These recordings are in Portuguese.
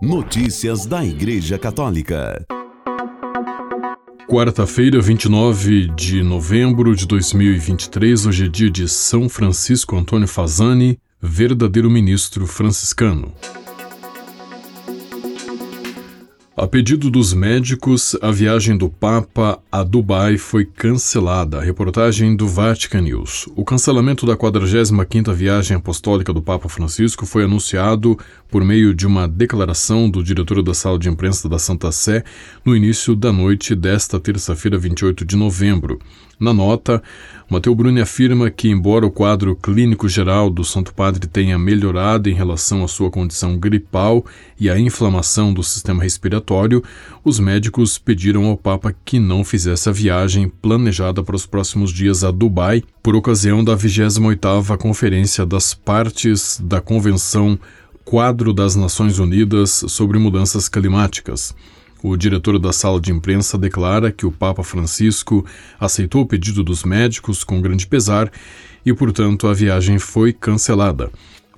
Notícias da Igreja Católica. Quarta-feira, 29 de novembro de 2023, hoje é dia de São Francisco Antônio Fazani, verdadeiro ministro franciscano. A pedido dos médicos, a viagem do Papa a Dubai foi cancelada. reportagem do Vatican News. O cancelamento da 45ª viagem apostólica do Papa Francisco foi anunciado por meio de uma declaração do diretor da sala de imprensa da Santa Sé no início da noite desta terça-feira, 28 de novembro. Na nota, Mateu Bruni afirma que, embora o quadro clínico geral do Santo Padre tenha melhorado em relação à sua condição gripal e à inflamação do sistema respiratório, os médicos pediram ao Papa que não fizesse a viagem planejada para os próximos dias a Dubai, por ocasião da 28ª Conferência das Partes da Convenção Quadro das Nações Unidas sobre Mudanças Climáticas. O diretor da sala de imprensa declara que o Papa Francisco aceitou o pedido dos médicos com grande pesar e, portanto, a viagem foi cancelada.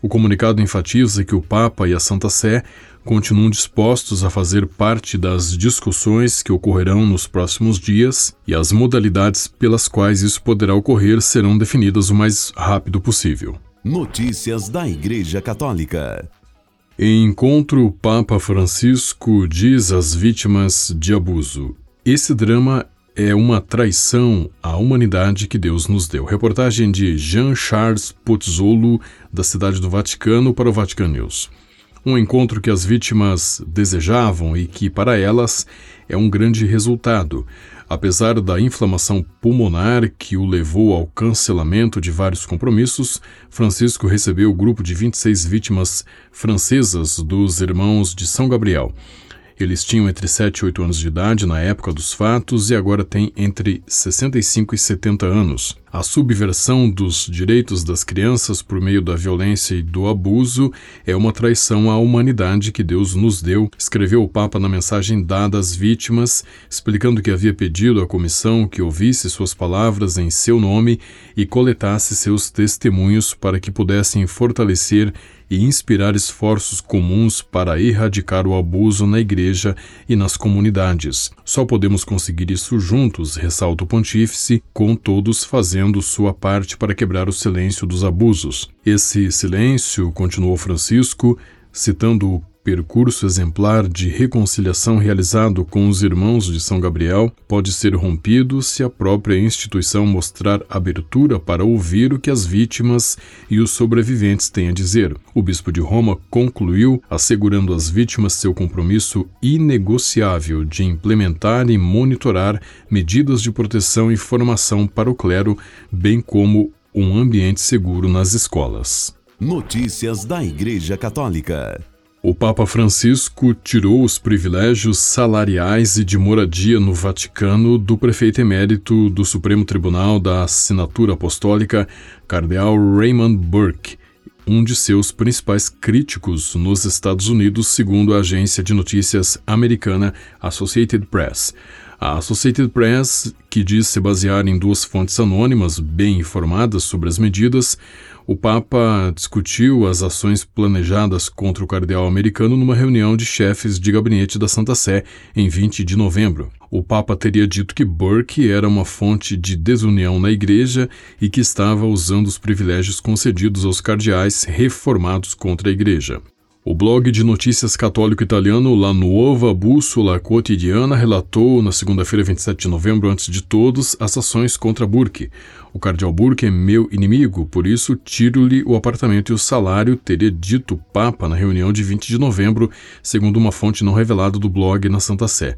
O comunicado enfatiza que o Papa e a Santa Sé continuam dispostos a fazer parte das discussões que ocorrerão nos próximos dias e as modalidades pelas quais isso poderá ocorrer serão definidas o mais rápido possível. Notícias da Igreja Católica. Em encontro, o Papa Francisco diz às vítimas de abuso: esse drama é uma traição à humanidade que Deus nos deu. Reportagem de Jean-Charles Pozzolo, da Cidade do Vaticano, para o Vatican News. Um encontro que as vítimas desejavam e que, para elas, é um grande resultado. Apesar da inflamação pulmonar que o levou ao cancelamento de vários compromissos, Francisco recebeu o grupo de 26 vítimas francesas dos Irmãos de São Gabriel. Eles tinham entre 7 e 8 anos de idade na época dos fatos e agora têm entre 65 e 70 anos. A subversão dos direitos das crianças por meio da violência e do abuso é uma traição à humanidade que Deus nos deu, escreveu o Papa na mensagem dada às vítimas, explicando que havia pedido à comissão que ouvisse suas palavras em seu nome e coletasse seus testemunhos para que pudessem fortalecer e inspirar esforços comuns para erradicar o abuso na Igreja e nas comunidades. Só podemos conseguir isso juntos, ressalta o Pontífice, com todos fazendo sua parte para quebrar o silêncio dos abusos. Esse silêncio, continuou Francisco, citando o percurso exemplar de reconciliação realizado com os irmãos de São Gabriel pode ser rompido se a própria instituição mostrar abertura para ouvir o que as vítimas e os sobreviventes têm a dizer. O bispo de Roma concluiu, assegurando às vítimas seu compromisso inegociável de implementar e monitorar medidas de proteção e formação para o clero, bem como um ambiente seguro nas escolas. Notícias da Igreja Católica. O Papa Francisco tirou os privilégios salariais e de moradia no Vaticano do prefeito emérito do Supremo Tribunal da Assinatura Apostólica, Cardeal Raymond Burke, um de seus principais críticos nos Estados Unidos, segundo a agência de notícias americana Associated Press. A Associated Press, que diz se basear em duas fontes anônimas bem informadas sobre as medidas, o Papa discutiu as ações planejadas contra o cardeal americano numa reunião de chefes de gabinete da Santa Sé em 20 de novembro. O Papa teria dito que Burke era uma fonte de desunião na Igreja e que estava usando os privilégios concedidos aos cardeais reformados contra a Igreja. O blog de notícias católico italiano La Nuova Bussola Quotidiana relatou na segunda-feira, 27 de novembro, antes de todos, as ações contra Burke. O cardeal Burke é meu inimigo, por isso tiro-lhe o apartamento e o salário, teria dito o Papa na reunião de 20 de novembro, segundo uma fonte não revelada do blog na Santa Sé.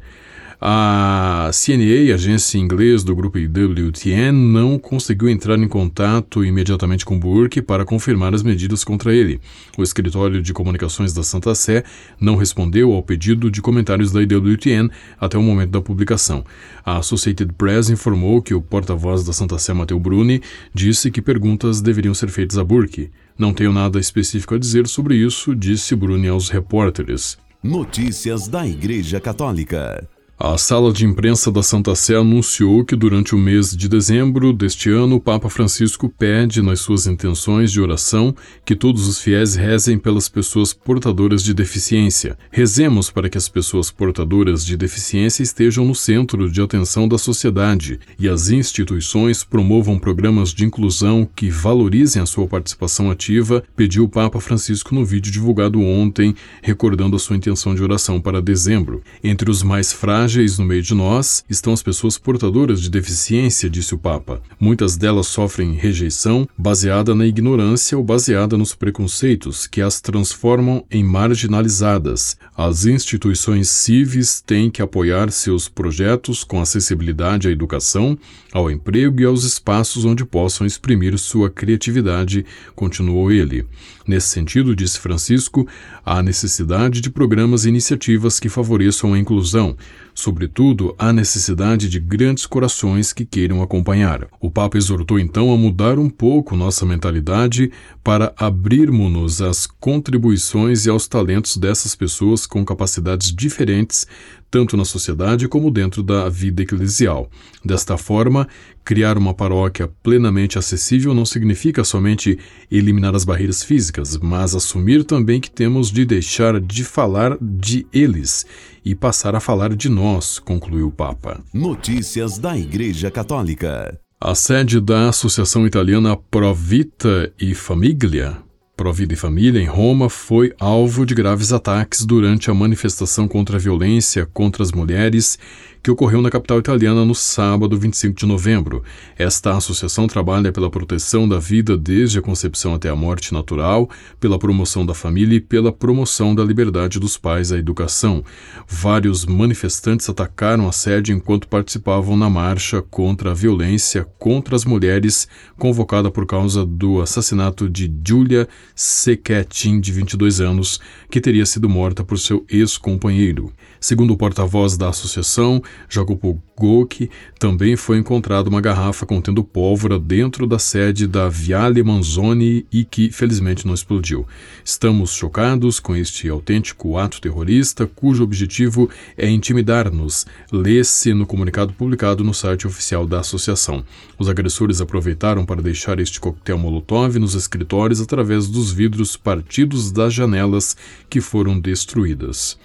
A CNA, agência inglesa do grupo WTN, não conseguiu entrar em contato imediatamente com Burke para confirmar as medidas contra ele. O escritório de comunicações da Santa Sé não respondeu ao pedido de comentários da IWTN até o momento da publicação. A Associated Press informou que o porta-voz da Santa Sé, Matteo Bruni, disse que perguntas deveriam ser feitas a Burke. Não tenho nada específico a dizer sobre isso, disse Bruni aos repórteres. Notícias da Igreja Católica. A sala de imprensa da Santa Sé anunciou que durante o mês de dezembro deste ano, o Papa Francisco pede nas suas intenções de oração que todos os fiéis rezem pelas pessoas portadoras de deficiência. Rezemos para que as pessoas portadoras de deficiência estejam no centro de atenção da sociedade e as instituições promovam programas de inclusão que valorizem a sua participação ativa, pediu o Papa Francisco no vídeo divulgado ontem, recordando a sua intenção de oração para dezembro. Entre os mais frágeis, frágeis no meio de nós estão as pessoas portadoras de deficiência, disse o Papa. Muitas delas sofrem rejeição baseada na ignorância ou baseada nos preconceitos que as transformam em marginalizadas. As instituições civis têm que apoiar seus projetos com acessibilidade à educação, ao emprego e aos espaços onde possam exprimir sua criatividade, continuou ele. Nesse sentido, disse Francisco, há necessidade de programas e iniciativas que favoreçam a inclusão, sobretudo há necessidade de grandes corações que queiram acompanhar. O Papa exortou então a mudar um pouco nossa mentalidade para abrirmos-nos às contribuições e aos talentos dessas pessoas com capacidades diferentes, tanto na sociedade como dentro da vida eclesial. Desta forma, criar uma paróquia plenamente acessível não significa somente eliminar as barreiras físicas, mas assumir também que temos de deixar de falar de eles e passar a falar de nós, concluiu o Papa. Notícias da Igreja Católica. A sede da Associação Italiana Provita e Famiglia Provida e Família, em Roma, foi alvo de graves ataques durante a manifestação contra a violência contra as mulheres que ocorreu na capital italiana no sábado 25 de novembro. Esta associação trabalha pela proteção da vida desde a concepção até a morte natural, pela promoção da família e pela promoção da liberdade dos pais à educação. Vários manifestantes atacaram a sede enquanto participavam na marcha contra a violência contra as mulheres, convocada por causa do assassinato de Giulia Secchetin, de 22 anos, que teria sido morta por seu ex-companheiro. Segundo o porta-voz da associação, Jacopo Gocchi, também foi encontrada uma garrafa contendo pólvora dentro da sede da Viale Manzoni e que, felizmente, não explodiu. Estamos chocados com este autêntico ato terrorista, cujo objetivo é intimidar-nos, lê-se no comunicado publicado no site oficial da associação. Os agressores aproveitaram para deixar este coquetel Molotov nos escritórios através dos vidros partidos das janelas que foram destruídas.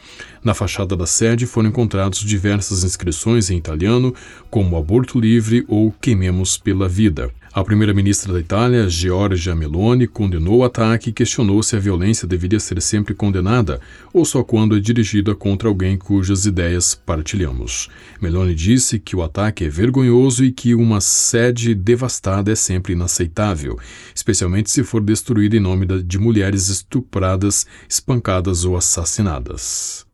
Na fachada da sede foram encontrados diversas inscrições em italiano, como aborto livre ou queimemos pela vida. A primeira-ministra da Itália, Giorgia Meloni, condenou o ataque e questionou se a violência deveria ser sempre condenada ou só quando é dirigida contra alguém cujas ideias partilhamos. Meloni disse que o ataque é vergonhoso e que uma sede devastada é sempre inaceitável, especialmente se for destruída em nome de mulheres estupradas, espancadas ou assassinadas.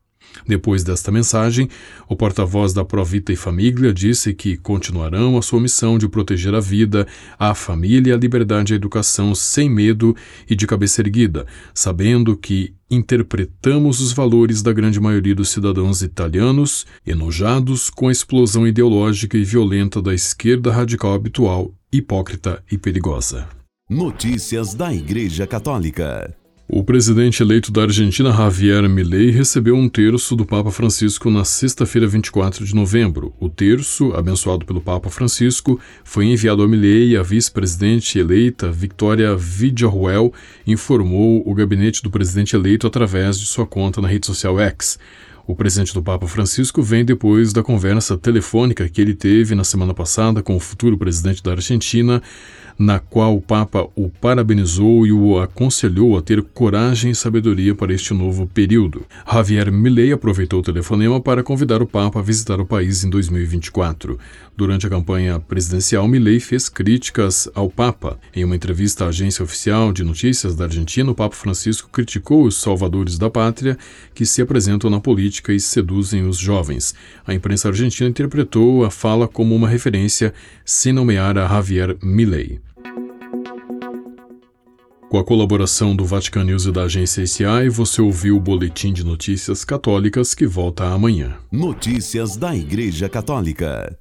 Depois desta mensagem, o porta-voz da Provita e Família disse que continuarão a sua missão de proteger a vida, a família, a liberdade e a educação sem medo e de cabeça erguida, sabendo que interpretamos os valores da grande maioria dos cidadãos italianos, enojados com a explosão ideológica e violenta da esquerda radical habitual, hipócrita e perigosa. Notícias da Igreja Católica. O presidente eleito da Argentina, Javier Milei, recebeu um terço do Papa Francisco na sexta-feira, 24 de novembro. O terço, abençoado pelo Papa Francisco, foi enviado a Milei e a vice-presidente eleita, Victoria Villarruel, informou o gabinete do presidente eleito através de sua conta na rede social X. O presente do Papa Francisco vem depois da conversa telefônica que ele teve na semana passada com o futuro presidente da Argentina, na qual o Papa o parabenizou e o aconselhou a ter coragem e sabedoria para este novo período. Javier Milei aproveitou o telefonema para convidar o Papa a visitar o país em 2024. Durante a campanha presidencial, Milei fez críticas ao Papa. Em uma entrevista à agência oficial de notícias da Argentina, o Papa Francisco criticou os salvadores da pátria que se apresentam na política e seduzem os jovens. A imprensa argentina interpretou a fala como uma referência sem nomear a Javier Milei. Com a colaboração do Vatican News e da agência ICI, você ouviu o Boletim de Notícias Católicas que volta amanhã. Notícias da Igreja Católica.